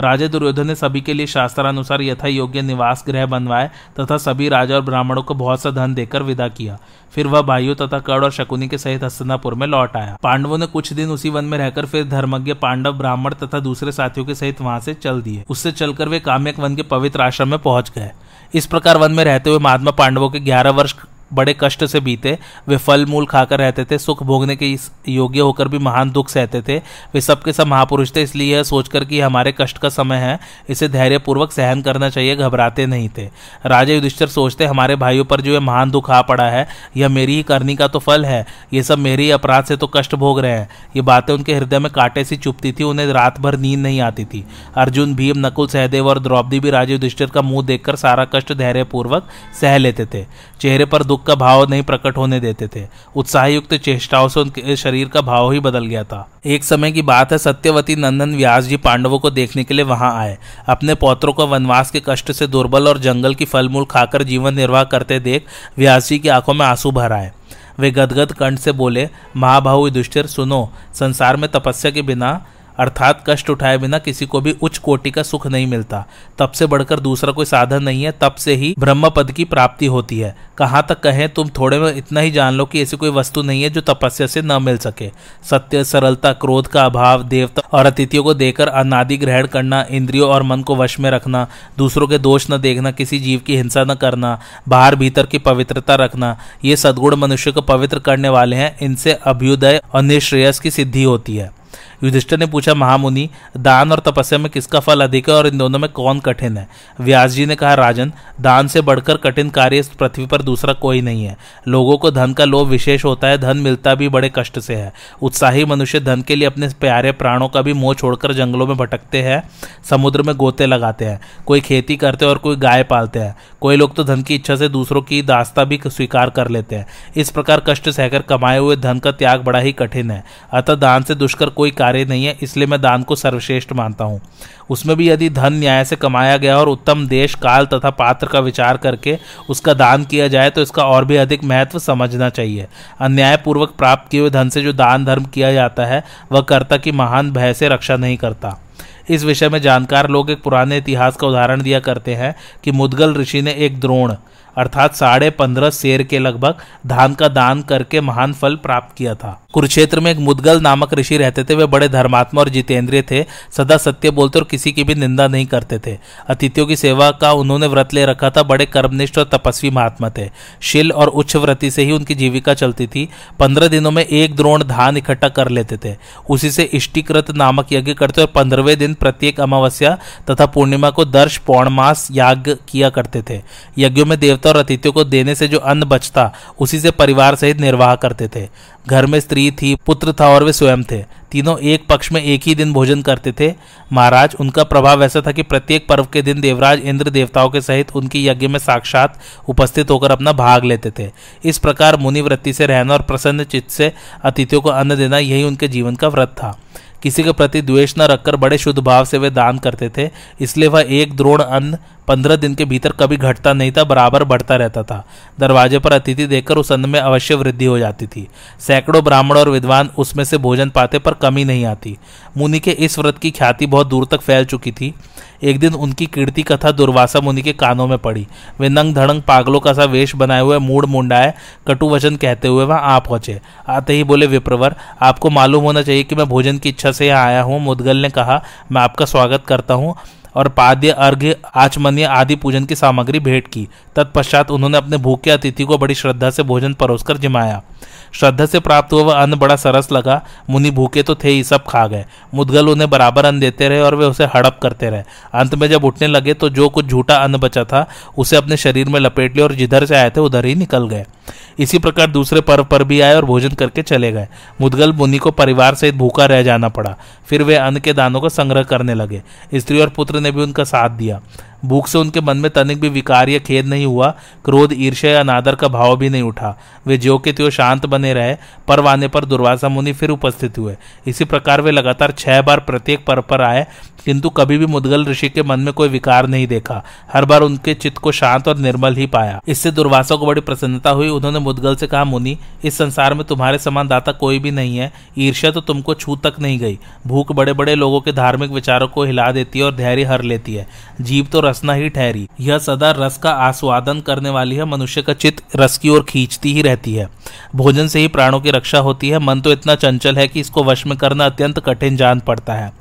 राजा दुर्योधन ने सभी के लिए शास्त्रानुसार यथा योग्य निवास गृह बनवाए तथा सभी राजा और ब्राह्मणों को बहुत सा धन देकर विदा किया। फिर वह भाइयों तथा कड़ और शकुनी के सहित हस्तनापुर में लौट आया। पांडवों ने कुछ दिन उसी वन में रहकर फिर धर्मज्ञ पांडव ब्राह्मण तथा दूसरे साथियों के सहित वहाँ से चल दिए। उससे चलकर वे काम्यक वन के पवित्र आश्रम में पहुँच गए। इस प्रकार वन में रहते हुए महात्मा पांडवों के ग्यारह वर्ष बड़े कष्ट से बीते। वे फल मूल खाकर रहते थे, सुख भोगने के योग्य होकर भी महान दुख सहते थे। वे सबके सब महापुरुष थे, इसलिए यह सोचकर कि हमारे कष्ट का समय है, इसे धैर्यपूर्वक सहन करना चाहिए, घबराते नहीं थे। राजा युधिष्ठर सोचते, हमारे भाइयों पर जो यह महान दुख आ पड़ा है, यह मेरी ही करनी का तो फल है। ये सब मेरे ही अपराध से तो कष्ट भोग रहे हैं। ये बातें उनके हृदय में कांटे सी चुपती थी, उन्हें रात भर नींद नहीं आती थी। अर्जुन, भीम, नकुल, सहदेव और द्रौपदी भी राजा युधिष्ठिर का मुँह देखकर सारा कष्ट धैर्यपूर्वक सह लेते थे। चेहरे पर दुख का भाव नहीं प्रकट होने देते थे। उत्साहयुक्त चेष्टाओं से उनके शरीर का भाव ही बदल गया था। एक समय की बात है, सत्यवती नंदन व्यास जी पांडवों को देखने के लिए वहाँ आए। अपने पौत्रों को वनवास के कष्ट से दुर्बल और जंगल की फलमूल खाकर जीवन निर्वाह करते देख व्यास जी की आँखों में आँसू भर आए। वे गदगद कंठ से बोले महाभाव युधिष्ठिर, सुनो, संसार में तपस्या के बिना अर्थात कष्ट उठाए बिना किसी को भी उच्च कोटि का सुख नहीं मिलता। तब से बढ़कर दूसरा कोई साधन नहीं है, तब से ही ब्रह्म पद की प्राप्ति होती है। कहाँ तक कहें, तुम थोड़े में इतना ही जान लो कि ऐसी कोई वस्तु नहीं है जो तपस्या से न मिल सके। सत्य, सरलता, क्रोध का अभाव, देवता और अतिथियों को देकर अनादि ग्रहण करना, इंद्रियों और मन को वश में रखना, दूसरों के दोष न देखना, किसी जीव की हिंसा न करना, बाहर भीतर की पवित्रता रखना, ये सदगुण मनुष्य को पवित्र करने वाले हैं। इनसे अभ्युदय और निश्रेयस की सिद्धि होती है। युधिष्ठिर ने पूछा, महामुनि, दान और तपस्या में किसका फल अधिक है और इन दोनों में कौन कठिन है? व्यास जी ने कहा, राजन, दान से बढ़कर कठिन कार्य इस पृथ्वी पर दूसरा कोई नहीं है। लोगों को धन का लोभ विशेष होता है, धन मिलता भी बड़े कष्ट से है। उत्साही मनुष्य धन के लिए अपने प्यारे प्राणों का भी मोह छोड़कर जंगलों में भटकते हैं, समुद्र में गोते लगाते हैं, कोई खेती करते हैं और कोई गाय पालते हैं। कोई लोग तो धन की इच्छा से दूसरों की दास्ता भी स्वीकार कर लेते हैं। इस प्रकार कष्ट सहकर कमाए हुए धन का त्याग बड़ा ही कठिन है। अतः दान से दुष्कर कोई कार्य कार्य नहीं है, इसलिए मैं दान को सर्वश्रेष्ठ मानता हूँ। उसमें भी यदि धन न्याय से कमाया गया और उत्तम देश, काल तथा पात्र का विचार करके उसका दान किया जाए तो इसका और भी अधिक महत्व समझना चाहिए। अन्यायपूर्वक प्राप्त किए हुए धन से जो दान धर्म किया जाता है, वह कर्ता की महान भय से रक्षा नहीं करता। इस विषय में जानकार लोग एक पुराने इतिहास का उदाहरण दिया करते हैं कि मुदगल ऋषि ने एक द्रोण, अर्थात साढ़े पंद्रह शेर के लगभग, धान का दान करके महान फल प्राप्त किया था। कुरुक्षेत्र में एक मुदगल नामक ऋषि रहते थे। वे बड़े धर्मात्मा और जितेंद्रिय थे। सदा सत्य बोलते और किसी की भी निंदा नहीं करते थे। अतिथियों की सेवा का उन्होंने व्रत ले रखा था। बड़े कर्मनिष्ठ और तपस्वी महात्मा थे। शिल और उच्च व्रति से ही उनकी जीविका चलती थी। पंद्रह दिनों में एक द्रोण धान इकट्ठा कर लेते थे। उसी से इष्टिकृत नामक यज्ञ करते और पंद्रहवें दिन प्रत्येक अमावस्या तथा पूर्णिमा को दर्श, पौर्णमास, याग किया करते थे। यज्ञों में देवता और अतिथियों को देने से जो अन्न बचता, उसी से परिवार सहित निर्वाह करते थे। घर में स्त्री थी, पुत्र था और वे स्वयं थे। तीनों एक पक्ष में एक ही दिन भोजन करते थे। महाराज, उनका प्रभाव ऐसा था कि प्रत्येक पर्व के दिन देवराज इंद्र देवताओं के सहित उनकी यज्ञ में साक्षात उपस्थित होकर अपना भाग लेते थे। इस प्रकार मुनिवृत्ति से रहना और प्रसन्न चित्त से अतिथियों को अन्न देना यही उनके जीवन का व्रत था। किसी के प्रति द्वेष न रखकर बड़े शुद्ध भाव से वे दान करते थे, इसलिए वह एक द्रोण अन्न पंद्रह दिन के भीतर कभी घटता नहीं था, बराबर बढ़ता रहता था। दरवाजे पर अतिथि देखकर उस अन्न में अवश्य वृद्धि हो जाती थी। सैकड़ों ब्राह्मण और विद्वान उसमें से भोजन पाते पर कमी नहीं आती। मुनि के इस व्रत की ख्याति बहुत दूर तक फैल चुकी थी। एक दिन उनकी कीर्ति कथा दुर्वासा मुनि के कानों में पड़ी। वे नंग धड़ंग पागलों का सा वेश बनाए हुए मूड मुंडाए कटु वचन कहते हुए वहाँ आ पहुँचे। आते ही बोले, विप्रवर, आपको मालूम होना चाहिए कि मैं भोजन की इच्छा से यहाँ आया हूँ। मुदगल ने कहा, मैं आपका स्वागत करता हूँ। और पाद्य, अर्घ्य, आचमन्य आदि पूजन की सामग्री भेंट की। तत्पश्चात उन्होंने अपने भूखे अतिथि को बड़ी श्रद्धा से भोजन परोसकर जिमाया। श्रद्धा से प्राप्त हुआ वह अन्न बड़ा सरस लगा। मुनि भूखे तो थे ही, सब खा गए। मुदगल उन्हें बराबर अन्न देते रहे और वे उसे हड़प करते रहे। अंत में जब उठने लगे तो जो कुछ झूठा अन्न बचा था, उसे अपने शरीर में लपेट लिया और जिधर से आए थे, उधर ही निकल गए। इसी प्रकार दूसरे पर्व पर भी आए और भोजन करके चले गए। मुदगल मुनि को परिवार सहित भूखा रह जाना पड़ा। फिर वे अन्न के दानों का संग्रह करने लगे। स्त्री और पुत्र ने भी उनका साथ दिया। भूख से उनके मन में तनिक भी विकार या खेद नहीं हुआ, क्रोध, ईर्ष्या या नादर का भाव भी नहीं उठा। वे जो के त्यो शांत बने रहे पर्व आने पर दुर्वासा मुनि फिर उपस्थित हुए। इसी प्रकार वे लगातार छह बार प्रत्येक पर्व पर आए, किंतु कभी भी मुदगल ऋषि के मन में कोई विकार नहीं देखा। हर बार उनके चित्त को शांत और निर्मल ही पाया। इससे दुर्वासा को बड़ी प्रसन्नता हुई। उन्होंने मुदगल से कहा, मुनि, इस संसार में तुम्हारे समान दाता कोई भी नहीं है। ईर्ष्या तो तुमको छू तक नहीं गई। भूख बड़े बड़े लोगों के धार्मिक विचारों को हिला देती है और धैर्य हर लेती है। जीव तो रसना ही ठहरी। यह सदा रस का आस्वादन करने वाली है, मनुष्य का चित्त रस की ओर खींचती ही रहती है। भोजन से ही प्राणों की रक्षा होती है। मन तो इतना चंचल है कि इसको वश में करना अत्यंत कठिन जान पड़ता है।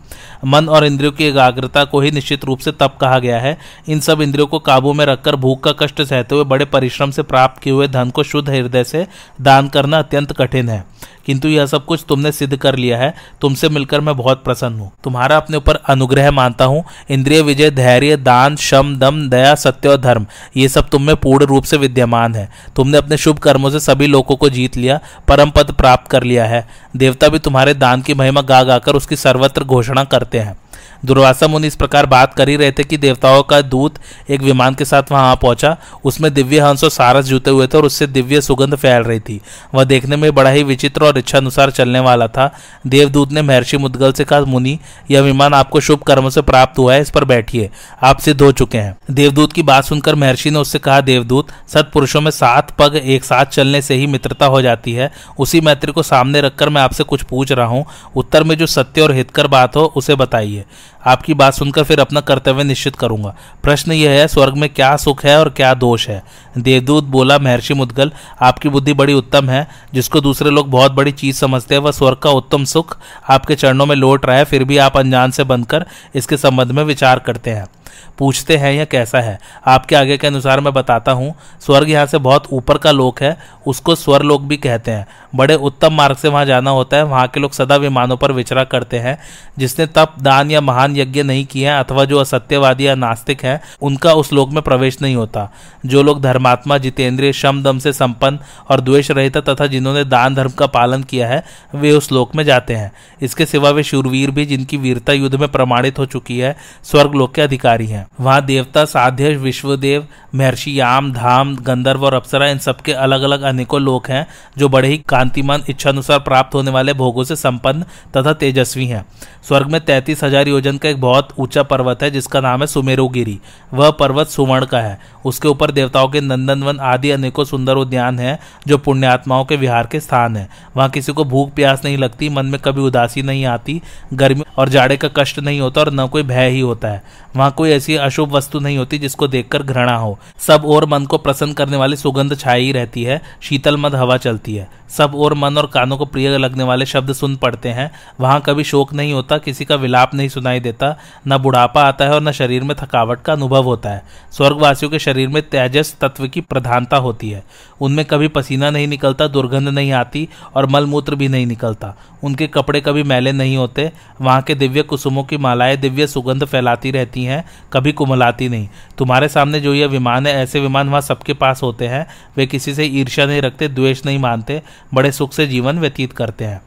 मन और इंद्रियों की एकाग्रता को ही निश्चित रूप से तप कहा गया है। इन सब इंद्रियों को काबू में रखकर भूख का कष्ट सहते हुए, बड़े परिश्रम से प्राप्त किए हुए धन को शुद्ध हृदय से दान करना अत्यंत कठिन है। किंतु यह सब कुछ तुमने सिद्ध कर लिया है। तुमसे मिलकर मैं बहुत प्रसन्न हूँ। तुम्हारा अपने ऊपर अनुग्रह मानता हूँ। इंद्रिय विजय, धैर्य, दान, शम, दम, दया, सत्य और धर्म, ये सब तुम में पूर्ण रूप से विद्यमान है। तुमने अपने शुभ कर्मों से सभी लोगों को जीत लिया, परम पद प्राप्त कर लिया है। देवता भी तुम्हारे दान की महिमा गा गाकर उसकी सर्वत्र घोषणा करते हैं। दुर्वासा मुनि इस प्रकार बात कर ही रहे थे कि देवताओं का दूत एक विमान के साथ वहाँ पहुँचा। उसमें दिव्य हंस और सारस जुते हुए थे और उससे दिव्य सुगंध फैल रही थी। वह देखने में बड़ा ही विचित्र और इच्छा अनुसार चलने वाला था। देवदूत ने महर्षि मुदगल से कहा, मुनि, यह विमान आपको शुभ कर्म से प्राप्त हुआ है, इस पर बैठिए। आप सिद्ध हो चुके हैं। देवदूत की बात सुनकर महर्षि ने उससे कहा, देवदूत, सत्पुरुषों में सात पग एक साथ चलने से ही मित्रता हो जाती है। उसी मैत्री को सामने रखकर मैं आपसे कुछ पूछ रहा हूँ। उत्तर में जो सत्य और हितकर बात हो, उसे बताइए। आपकी बात सुनकर फिर अपना कर्तव्य निश्चित करूँगा। प्रश्न यह है, स्वर्ग में क्या सुख है और क्या दोष है? देवदूत बोला, महर्षि मुदगल, आपकी बुद्धि बड़ी उत्तम है, जिसको दूसरे लोग बहुत बड़ी चीज़ समझते हैं, वह स्वर्ग का उत्तम सुख आपके चरणों में लौट रहा है, फिर भी आप अनजान से बनकर इसके संबंध में विचार करते हैं। पूछते हैं यह कैसा है। आपके आगे के अनुसार मैं बताता हूँ। स्वर्ग यहाँ से बहुत ऊपर का लोक है, उसको स्वर लोक भी कहते हैं। बड़े उत्तम मार्ग से वहाँ जाना होता है। वहाँ के लोग सदा विमानों पर विचरा करते हैं। जिसने तप, दान या महान यज्ञ नहीं किए हैं, अथवा जो असत्यवादी या नास्तिक है, उनका उस लोक में प्रवेश नहीं होता। जो लोग धर्मात्मा, जितेंद्रिय, शम, दम से संपन्न और द्वेष रहित तथा जिन्होंने दान धर्म का पालन किया है, वे उस लोक में जाते हैं। इसके सिवा वे शूरवीर भी, जिनकी वीरता युद्ध में प्रमाणित हो चुकी है स्वर्ग लोक के अधिकारी हैं। वहाँ देवता साध्य विश्वदेव महर्षि याम, धाम, गंधर्व और अप्सरा, इन सबके अलग अलग अनेकों लोक हैं, जो बड़े ही कांतिमान, इच्छानुसार प्राप्त होने वाले भोगों से संपन्न तथा तेजस्वी हैं। स्वर्ग में तैतीस हज़ार योजन का एक बहुत ऊँचा पर्वत है, जिसका नाम है सुमेरुगिरी। वह पर्वत सुवर्ण का है। उसके ऊपर देवताओं के नंदनवन आदि अनेकों सुंदर उद्यान हैं, जो पुण्यात्माओं के विहार के स्थान है। वहाँ किसी को भूख प्यास नहीं लगती, मन में कभी उदासी नहीं आती, गर्मी और जाड़े का कष्ट नहीं होता और न कोई भय ही होता है। वहाँ कोई ऐसी अशुभ वस्तु नहीं होती, जिसको देखकर घृणा हो। सब और मन को प्रसन्न करने वाली सुगंध छाई रहती है, शीतल मद हवा चलती है। सब और मन और कानों को प्रिय लगने वाले शब्द सुन पड़ते हैं। वहाँ कभी शोक नहीं होता, किसी का विलाप नहीं सुनाई देता, न बुढ़ापा आता है और न शरीर में थकावट का अनुभव होता है। स्वर्गवासियों के शरीर में तेजस तत्व की प्रधानता होती है। उनमें कभी पसीना नहीं निकलता, दुर्गंध नहीं आती और मलमूत्र भी नहीं निकलता। उनके कपड़े कभी मैले नहीं होते, वहाँ के दिव्य कुसुमों की मालाएँ दिव्य सुगंध फैलाती रहती हैं, कभी कुमलाती नहीं। तुम्हारे सामने जो यह विमान है, ऐसे विमान वहाँ सबके पास होते हैं। वे किसी से ईर्ष्या नहीं रखते, द्वेष नहीं मानते, बड़े सुख से जीवन व्यतीत करते हैं।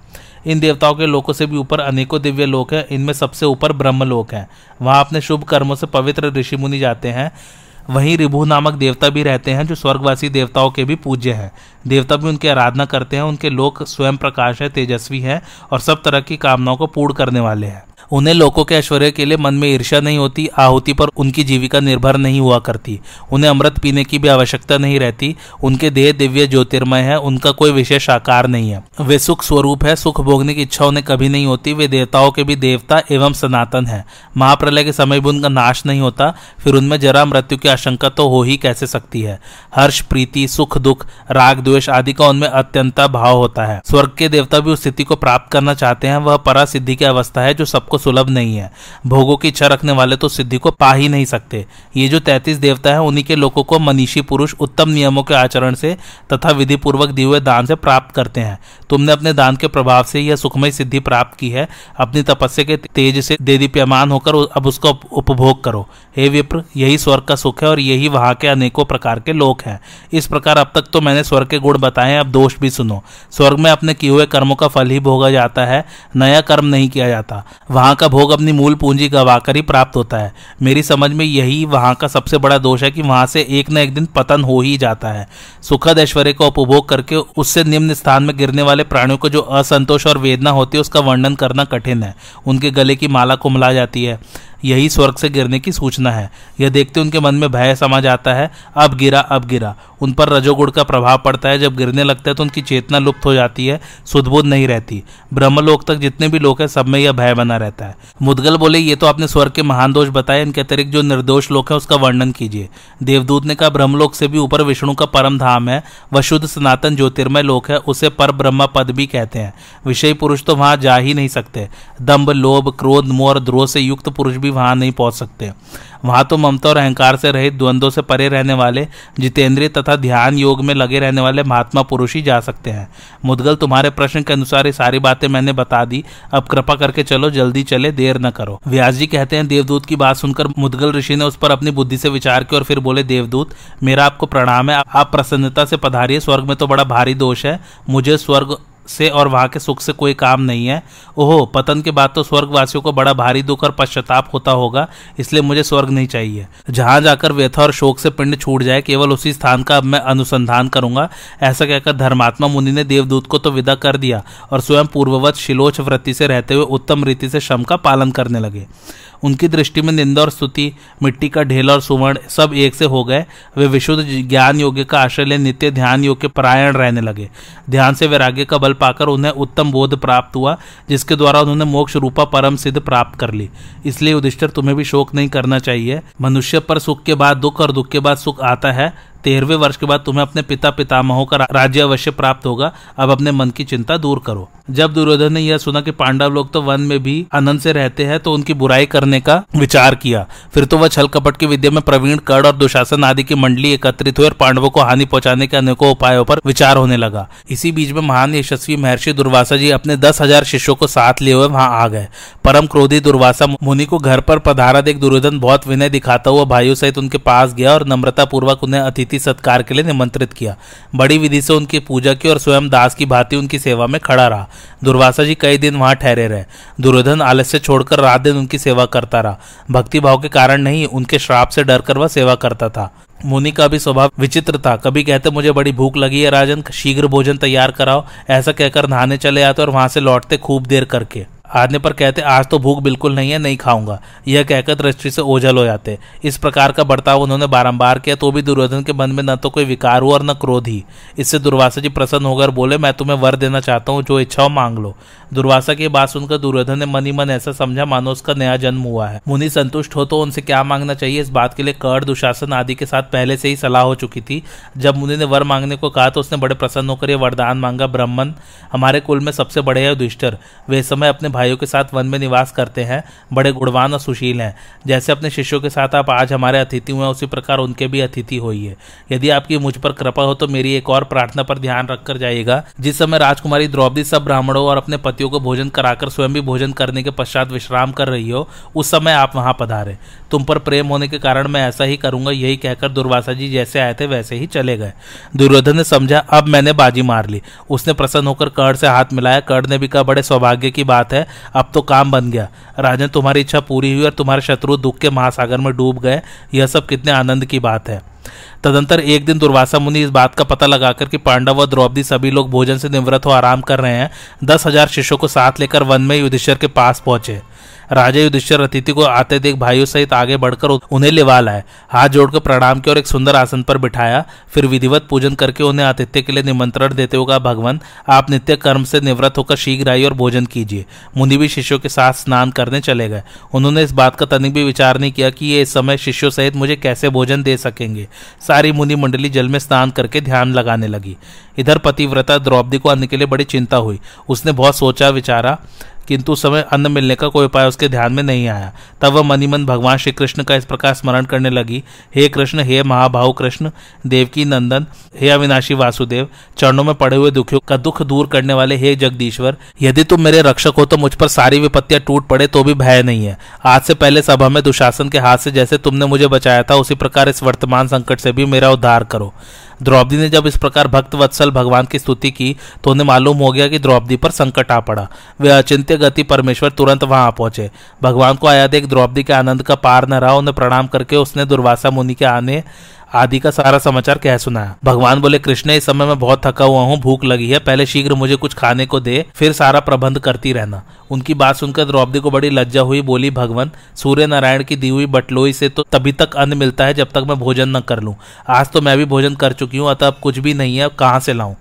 इन देवताओं के लोकों से भी ऊपर अनेकों दिव्य लोक हैं, इनमें सबसे ऊपर ब्रह्म लोक है। वहाँ अपने शुभ कर्मों से पवित्र ऋषि मुनि जाते हैं। वहीं रिभु नामक देवता भी रहते हैं, जो स्वर्गवासी देवताओं के भी पूज्य हैं। देवता भी उनकी आराधना करते हैं, उनके लोक स्वयं प्रकाश है, तेजस्वी हैं और सब तरह की कामनाओं को पूर्ण करने वाले हैं। उन्हें लोगों के ऐश्वर्य के लिए मन में ईर्ष्या नहीं होती, आहुति पर उनकी जीविका निर्भर नहीं हुआ करती। उन्हें अमृत पीने की भी आवश्यकता नहीं रहती। उनके देह दिव्य ज्योतिर्मय है, उनका कोई विशेष आकार नहीं है। वे सुख स्वरूप है, सुख भोगने की इच्छा उन्हें कभी नहीं होती। वे देवताओं के भी देवता एवं सनातन है। महाप्रलय के समय भी उनका नाश नहीं होता, फिर उनमें जरा मृत्यु की आशंका तो हो ही कैसे सकती है? हर्ष, प्रीति, सुख, दुख, राग, द्वेष आदि का उनमें अत्यंत भाव होता है। स्वर्ग के देवता भी उस स्थिति को प्राप्त करना चाहते हैं। वह परा सिद्धि की अवस्था है जो सबको सुलभ नहीं है। भोगों की इच्छा रखने वाले तो सिद्धि को पा ही नहीं सकते। ये जो तैतीस देवता है, उन्हीं के लोगों को मनीषी पुरुष उत्तम नियमों के आचरण से तथा विधि पूर्वक दिए हुए दान से प्राप्त करते हैं। तुमने अपने दान के प्रभाव से यह सुखमय सिद्धि प्राप्त की है। अपनी तपस्या के तेज से देदीप्यमान होकर अब उसका उपभोग करो। हे विप्र, यही स्वर्ग का सुख है और यही वहाँ के अनेकों प्रकार के लोक हैं। इस प्रकार अब तक तो मैंने स्वर्ग के गुण बताए, अब दोष भी सुनो। स्वर्ग में अपने किए हुए कर्मों का फल ही भोगा जाता है। नया कर्म नहीं किया जाता। वहाँ का भोग अपनी मूल पूंजी गवाकर ही प्राप्त होता है। मेरी समझ में यही वहाँ का सबसे बड़ा दोष है कि वहाँ से एक न एक दिन पतन हो ही जाता है। सुखद ऐश्वर्य का उपभोग करके उससे निम्न स्थान में गिरने वाले प्राणियों को जो असंतोष और वेदना होती है, उसका वर्णन करना कठिन है। उनके गले की माला कुमला जाती है। यही स्वर्ग से गिरने की सूचना है। यह देखते उनके मन में भय समा जाता है, अब गिरा अब गिरा। उन पर रजोगुण का प्रभाव पड़ता है। जब गिरने लगता है तो उनकी चेतना लुप्त हो जाती है, सुदबुद्ध नहीं रहती। ब्रह्मलोक तक जितने भी लोग हैं, सब में यह भय बना रहता है। मुदगल बोले, ये तो आपने स्वर्ग के महान दोष बताए। इनके अतिरिक्त जो निर्दोष लोक है, उसका वर्णन कीजिए। देवदूत ने कहा, ब्रह्मलोक से भी ऊपर विष्णु का परम धाम है। वह शुद्ध सनातन ज्योतिर्मय लोक है, उसे पर ब्रह्मा पद भी कहते हैं। विषय पुरुष तो वहाँ जा ही नहीं सकते। दम्ब लोभ, क्रोध, मोह द्रोह से युक्त पुरुष भी वहाँ नहीं पहुँच सकते। वहाँ तो ममता और अहंकार से रहित द्वंद्वों से परे रहने वाले, जितेंद्रिय तथा ध्यान योग में लगे रहने वाले महात्मा पुरुष ही जा सकते हैं। मुदगल, तुम्हारे प्रश्न के अनुसार ये सारी बातें मैंने बता दी। अब कृपा करके चलो, जल्दी चले, देर न करो। व्यास जी कहते हैं, देवदूत की बात सुनकर मुदगल ऋषि ने उस पर अपनी बुद्धि से विचार किया और फिर बोले, देवदूत, मेरा आपको प्रणाम है। आप प्रसन्नता से पधारिए, स्वर्ग में तो बड़ा भारी दोष है। मुझे स्वर्ग से और वहाँ के सुख से कोई काम नहीं है। ओहो, पतन के बाद तो स्वर्गवासियों को बड़ा भारी दुख और पश्चाताप होता होगा, इसलिए मुझे स्वर्ग नहीं चाहिए। जहाँ जाकर व्यथा और शोक से पिंड छूट जाए, केवल उसी स्थान का अब मैं अनुसंधान करूँगा। ऐसा कहकर धर्मात्मा मुनि ने देवदूत को तो विदा कर दिया और स्वयं पूर्ववत शिलोच वृत्ति से रहते हुए उत्तम रीति से श्रम का पालन करने लगे। उनकी दृष्टि में निंदा और स्तुति, मिट्टी का ढेल और सुवर्ण सब एक से हो गए। वे विशुद्ध ज्ञान योग्य का आश्रय ले नित्य ध्यान योग के परायण रहने लगे। ध्यान से वैराग्य का बल पाकर उन्हें उत्तम बोध प्राप्त हुआ, जिसके द्वारा उन्होंने मोक्ष रूपा परम सिद्ध प्राप्त कर ली। इसलिए युधिष्ठर, तुम्हें भी शोक नहीं करना चाहिए। मनुष्य पर सुख के बाद दुख और दुख के बाद सुख आता है। तेरहवें वर्ष के बाद तुम्हें अपने पिता पितामहों का राज्य अवश्य प्राप्त होगा। अब अपने मन की चिंता दूर करो। जब दुर्योधन ने यह सुना कि पांडव लोग तो वन में भी आनंद से रहते हैं तो उनकी बुराई करने का विचार किया। फिर तो वह छल कपट की विद्या में प्रवीण कड़ और दुशासन आदि की मंडली एकत्रित हुई और पांडवों को हानि पहुँचाने के अनेकों उपायों पर विचार होने लगा। इसी बीच में महान यशस्वी महर्षि दुर्वासा जी अपने दस हज़ार शिष्यों को साथ लिए हुए वहाँ आ गए। परम क्रोधी दुर्वासा मुनि को घर पर पधारा देख दुर्योधन बहुत विनय दिखाता हुआ भाइयों सहित उनके पास गया और नम्रता पूर्वक उन्हें अतिथि सत्कार के लिए निमंत्रित किया। बड़ी विधि से उनकी पूजा की और स्वयं दास की भांति उनकी सेवा में खड़ा रहा। दुर्वासा जी कई दिन वहाँ ठहरे रहे। दुर्योधन आलस्य छोड़कर रात दिन उनकी सेवा करता रहा। भक्ति भाव के कारण नहीं, उनके श्राप से डरकर वह सेवा करता था। मुनि का भी स्वभाव विचित्र था। कभी कहते, मुझे बड़ी भूख लगी है राजन, शीघ्र भोजन तैयार कराओ। ऐसा कहकर नहाने चले आते और वहाँ से लौटते खूब देर करके। आने पर कहते, आज तो भूख बिल्कुल नहीं है, नहीं खाऊँगा। यह कहकर दृष्टि से ओझल हो जाते। इस प्रकार का बर्ताव उन्होंने बारंबार किया तो भी दुर्योधन के मन में न तो कोई विकार हुआ और न क्रोध ही। इससे दुर्वासा जी प्रसन्न होकर बोले, मैं तुम्हें वर देना चाहता हूँ, जो इच्छा हो मांग लो। दुर्वासा की बात सुनकर दुर्योधन ने मनी मन ऐसा समझा, मानो उसका नया जन्म हुआ है। मुनि संतुष्ट हो तो उनसे क्या मांगना चाहिए? इस बात के लिए कर्ण, दुशासन आदि के साथ पहले से ही सलाह हो चुकी थी। जब मुनि ने वर मांगने को कहा तो उसने बड़े प्रसन्न होकर यह वरदान मांगा, ब्राह्मण, हमारे कुल में सबसे बड़े है युधिष्ठर। वे समय अपने भाइयों के साथ वन में निवास करते हैं, बड़े गुणवान और सुशील हैं। जैसे अपने शिष्यों के साथ आप आज हमारे अतिथि हुए उसी प्रकार उनके भी अतिथि होइए यदि आपकी मुझ पर कृपा हो तो मेरी एक और प्रार्थना पर ध्यान रखकर जाइएगा। जिस समय राजकुमारी द्रौपदी सब ब्राह्मणों और अपने पतियों को भोजन कराकर स्वयं भी भोजन करने के पश्चात विश्राम कर रही हो, उस समय आप वहाँ पधारे। तुम पर प्रेम होने के कारण मैं ऐसा ही करूँगा, यही कहकर दुर्वासा जी जैसे आए थे वैसे ही चले गए। दुर्योधन ने समझा, अब मैंने बाजी मार ली। उसने प्रसन्न होकर कर्ण से हाथ मिलाया। कर्ण ने भी कहा, बड़े सौभाग्य की बात है अब तो काम बन गया। राजन, तुम्हारी इच्छा पूरी हुई और तुम्हारे शत्रु दुख के महासागर में डूब गए। यह सब कितने आनंद की बात है। तदंतर एक दिन दुर्वासा मुनि इस बात का पता लगाकर कि पांडव और द्रौपदी सभी लोग भोजन से निवृत्त हो, आराम कर रहे हैं। दस हज़ार शिष्यों को साथ लेकर वन में युधिष्ठर के पास पहुँचे। राजा युधिष्ठिर अतिथि को आते देख भाइयों सहित आगे बढ़कर उन्हें लिवा लाए। हाथ जोड़कर प्रणाम किया और एक सुंदर आसन पर बिठाया। फिर विधिवत पूजन करके उन्हें आतिथ्य के लिए निमंत्रण देते हुए कहा, भगवान, आप नित्य कर्म से निवृत्त होकर शीघ्र आइए और भोजन कीजिए। मुनि भी शिष्यों के साथ स्नान करने चले गए। उन्होंने इस बात का तनिक भी विचार नहीं किया कि ये इस समय शिष्यों सहित मुझे कैसे भोजन दे सकेंगे। सारी मुनि मंडली जल में स्नान करके ध्यान लगाने लगी। इधर पतिव्रता द्रौपदी को अन्न के लिए बड़ी चिंता हुई। उसने बहुत सोचा विचारा किंतु समय अन्न मिलने का कोई उपाय उसके ध्यान में नहीं आया। तब वह मनीमन भगवान श्री कृष्ण का इस प्रकार स्मरण करने लगी, हे कृष्ण, हे महाभाव कृष्ण, देवकी नंदन, हे अविनाशी वासुदेव, चरणों में पड़े हुए दुखियों का दुख दूर करने वाले हे जगदीश्वर, यदि तुम मेरे रक्षक हो तो मुझ पर सारी विपत्तियाँ टूट पड़े तो भी भय नहीं है। आज से पहले सभा में दुशासन के हाथ से जैसे तुमने मुझे बचाया था, उसी प्रकार इस वर्तमान संकट से भी मेरा उद्धार करो। द्रौपदी ने जब इस प्रकार भक्त वत्सल भगवान की स्तुति की तो उन्हें मालूम हो गया कि द्रौपदी पर संकट आ पड़ा। वे अचिंत्य गति परमेश्वर तुरंत वहाँ पहुँचे। भगवान को आया देख द्रौपदी के आनंद का पार न रहा, उन्हें प्रणाम करके उसने दुर्वासा मुनि के आने आदि का सारा समाचार कह सुनाया भगवान बोले, कृष्ण, इस समय मैं बहुत थका हुआ हूँ, भूख लगी है। पहले शीघ्र मुझे कुछ खाने को दे, फिर सारा प्रबंध करती रहना। उनकी बात सुनकर द्रौपदी को बड़ी लज्जा हुई, बोली, भगवान सूर्य नारायण की दी हुई बटलोई से तो तभी तक अन्न मिलता है जब तक मैं भोजन न कर लूँ। आज तो मैं भी भोजन कर चुकी हूँ, अतः अब कुछ भी नहीं है, अब कहाँ से लाऊं?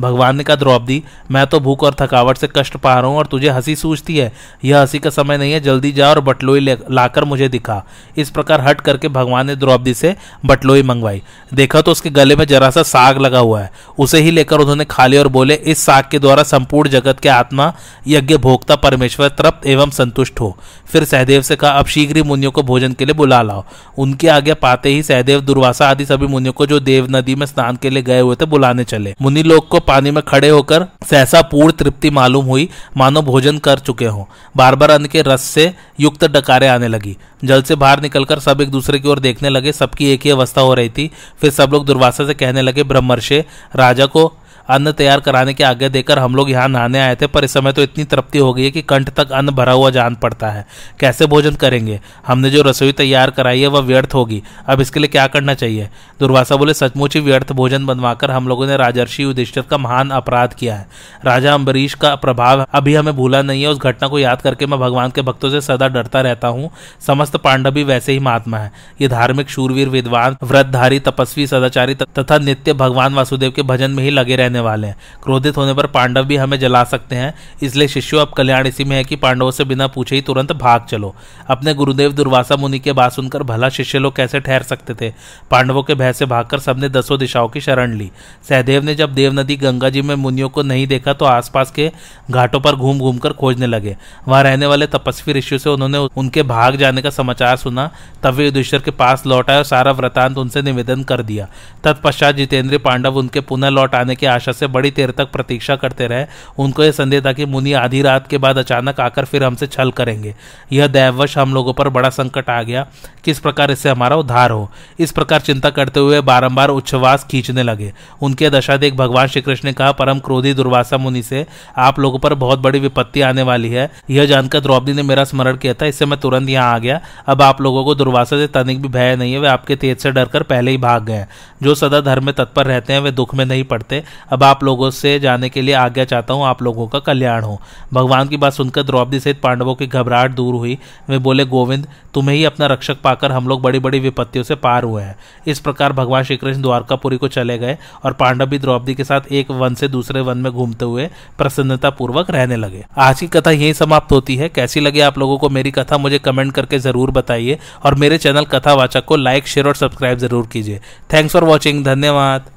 भगवान ने कहा, द्रौपदी, मैं तो भूख और थकावट से कष्ट पा रहा हूँ और तुझे हँसी सूझती है। यह हँसी का समय नहीं है, जल्दी जा और बटलोई लाकर मुझे दिखा। इस प्रकार हट करके भगवान ने द्रौपदी से बटलोई मंगवाई। देखा तो उसके गले में जरा सा साग लगा हुआ है। उसे ही लेकर उन्होंने खा लिया और बोले, इस साग के द्वारा संपूर्ण जगत के आत्मा यज्ञ भोक्ता परमेश्वर तृप्त एवं संतुष्ट हो। फिर सहदेव से कहा, अब शीघ्र ही मुनियों को भोजन के लिए बुला लाओ। उनकी आज्ञा पाते ही सहदेव, दुर्वासा आदि सभी मुनियों को जो देव नदी में स्नान के लिए गए हुए थे, बुलाने चले। मुनि लोग को पानी में खड़े होकर सहसा पूर्ण तृप्ति मालूम हुई। मानो भोजन कर चुके हों। बार बार अन्न के रस से युक्त डकारे आने लगी। जल से बाहर निकलकर सब एक दूसरे की ओर देखने लगे। सबकी एक ही अवस्था हो रही थी। फिर सब लोग दुर्वासा से कहने लगे, ब्रह्मर्षे, राजा को अन्न तैयार कराने की आज्ञा देकर हम लोग यहाँ नहाने आए थे, पर इस समय तो इतनी तृप्ति हो गई है कि कंठ तक अन्न भरा हुआ जान पड़ता है। कैसे भोजन करेंगे? हमने जो रसोई तैयार कराई है, वह व्यर्थ होगी। अब इसके लिए क्या करना चाहिए? दुर्वासा बोले, सचमुच ही व्यर्थ भोजन बनवाकर हम लोगों ने राजर्षि युधिष्ठिर का महान अपराध किया है। राजा अम्बरीश का प्रभाव अभी हमें भूला नहीं है, उस घटना को याद करके मैं भगवान के भक्तों से सदा डरता रहता हूँ। समस्त पांडव वैसे ही महात्मा है। ये धार्मिक शूरवीर, विद्वान, व्रतधारी, तपस्वी, सदाचारी तथा नित्य भगवान वासुदेव के भजन में ही लगे रहने रहने वाले हैं। क्रोधित होने पर पांडव भी हमें जला सकते हैं। इसलिए शिष्यों, अब कल्याण इसी में है कि पांडवों से बिना पूछे ही तुरंत भाग चलो। अपने गुरुदेव दुर्वासा मुनि के बात सुनकर भला शिष्य लोग कैसे ठहर सकते थे? पांडवों के भय से भागकर सबने दसों दिशाओं की शरण ली। सहदेव ने जब देव नदी गंगा जी में मुनियों को नहीं देखा तो आसपास के घाटों पर घूम घूम कर खोजने लगे। वहाँ रहने वाले तपस्वी ऋषियों से उन्होंने उनके भाग जाने का समाचार सुना। तब वे युधिष्ठर के पास लौट और सारा वृतांत उनसे निवेदन कर दिया। तत्पश्चात जितेंद्र पांडव उनके पुनः लौट आने की आशा आशा से बड़ी देर तक प्रतीक्षा करते रहे। उनको यह संदेह था कि मुनि आधी रात के बाद अचानक आकर फिर हमसे छल करेंगे। यह दैववश हम लोगों पर बड़ा संकट आ गया। किस प्रकार इससे हमारा उद्धार हो? इस प्रकार चिंता करते हुए बारंबार उच्छ्वास खींचने लगे। उनके दशा देख भगवान श्री कृष्ण ने कहा, परम क्रोधी दुर्वासा मुनि से आप लोगों पर बहुत बड़ी विपत्ति आने वाली है। यह जानकर द्रौपदी ने मेरा स्मरण किया था, इससे मैं तुरंत यहाँ आ गया। अब आप लोगों को दुर्वासा से तनिक भी भय नहीं है, वे आपके तेज से डरकर पहले ही भाग गए जो सदा धर्म में तत्पर रहते हैं, वे दुख में नहीं पड़ते। अब आप लोगों से जाने के लिए आज्ञा चाहता हूँ, आप लोगों का कल्याण हो। भगवान की बात सुनकर द्रौपदी सहित पांडवों की घबराहट दूर हुई। वे बोले, गोविंद, तुम्हें ही अपना रक्षक पाकर हम लोग बड़ी बड़ी विपत्तियों से पार हुए हैं। इस प्रकार भगवान श्री कृष्ण द्वारकापुरी को चले गए और पांडव भी द्रौपदी के साथ एक वन से दूसरे वन में घूमते हुए प्रसन्नता पूर्वक रहने लगे। आज की कथा यही समाप्त होती है। कैसी लगी आप लोगों को मेरी कथा, मुझे कमेंट करके ज़रूर बताइए। और मेरे चैनल कथावाचक को लाइक, शेयर और सब्सक्राइब ज़रूर कीजिए। थैंक्स फॉर वॉचिंग, धन्यवाद।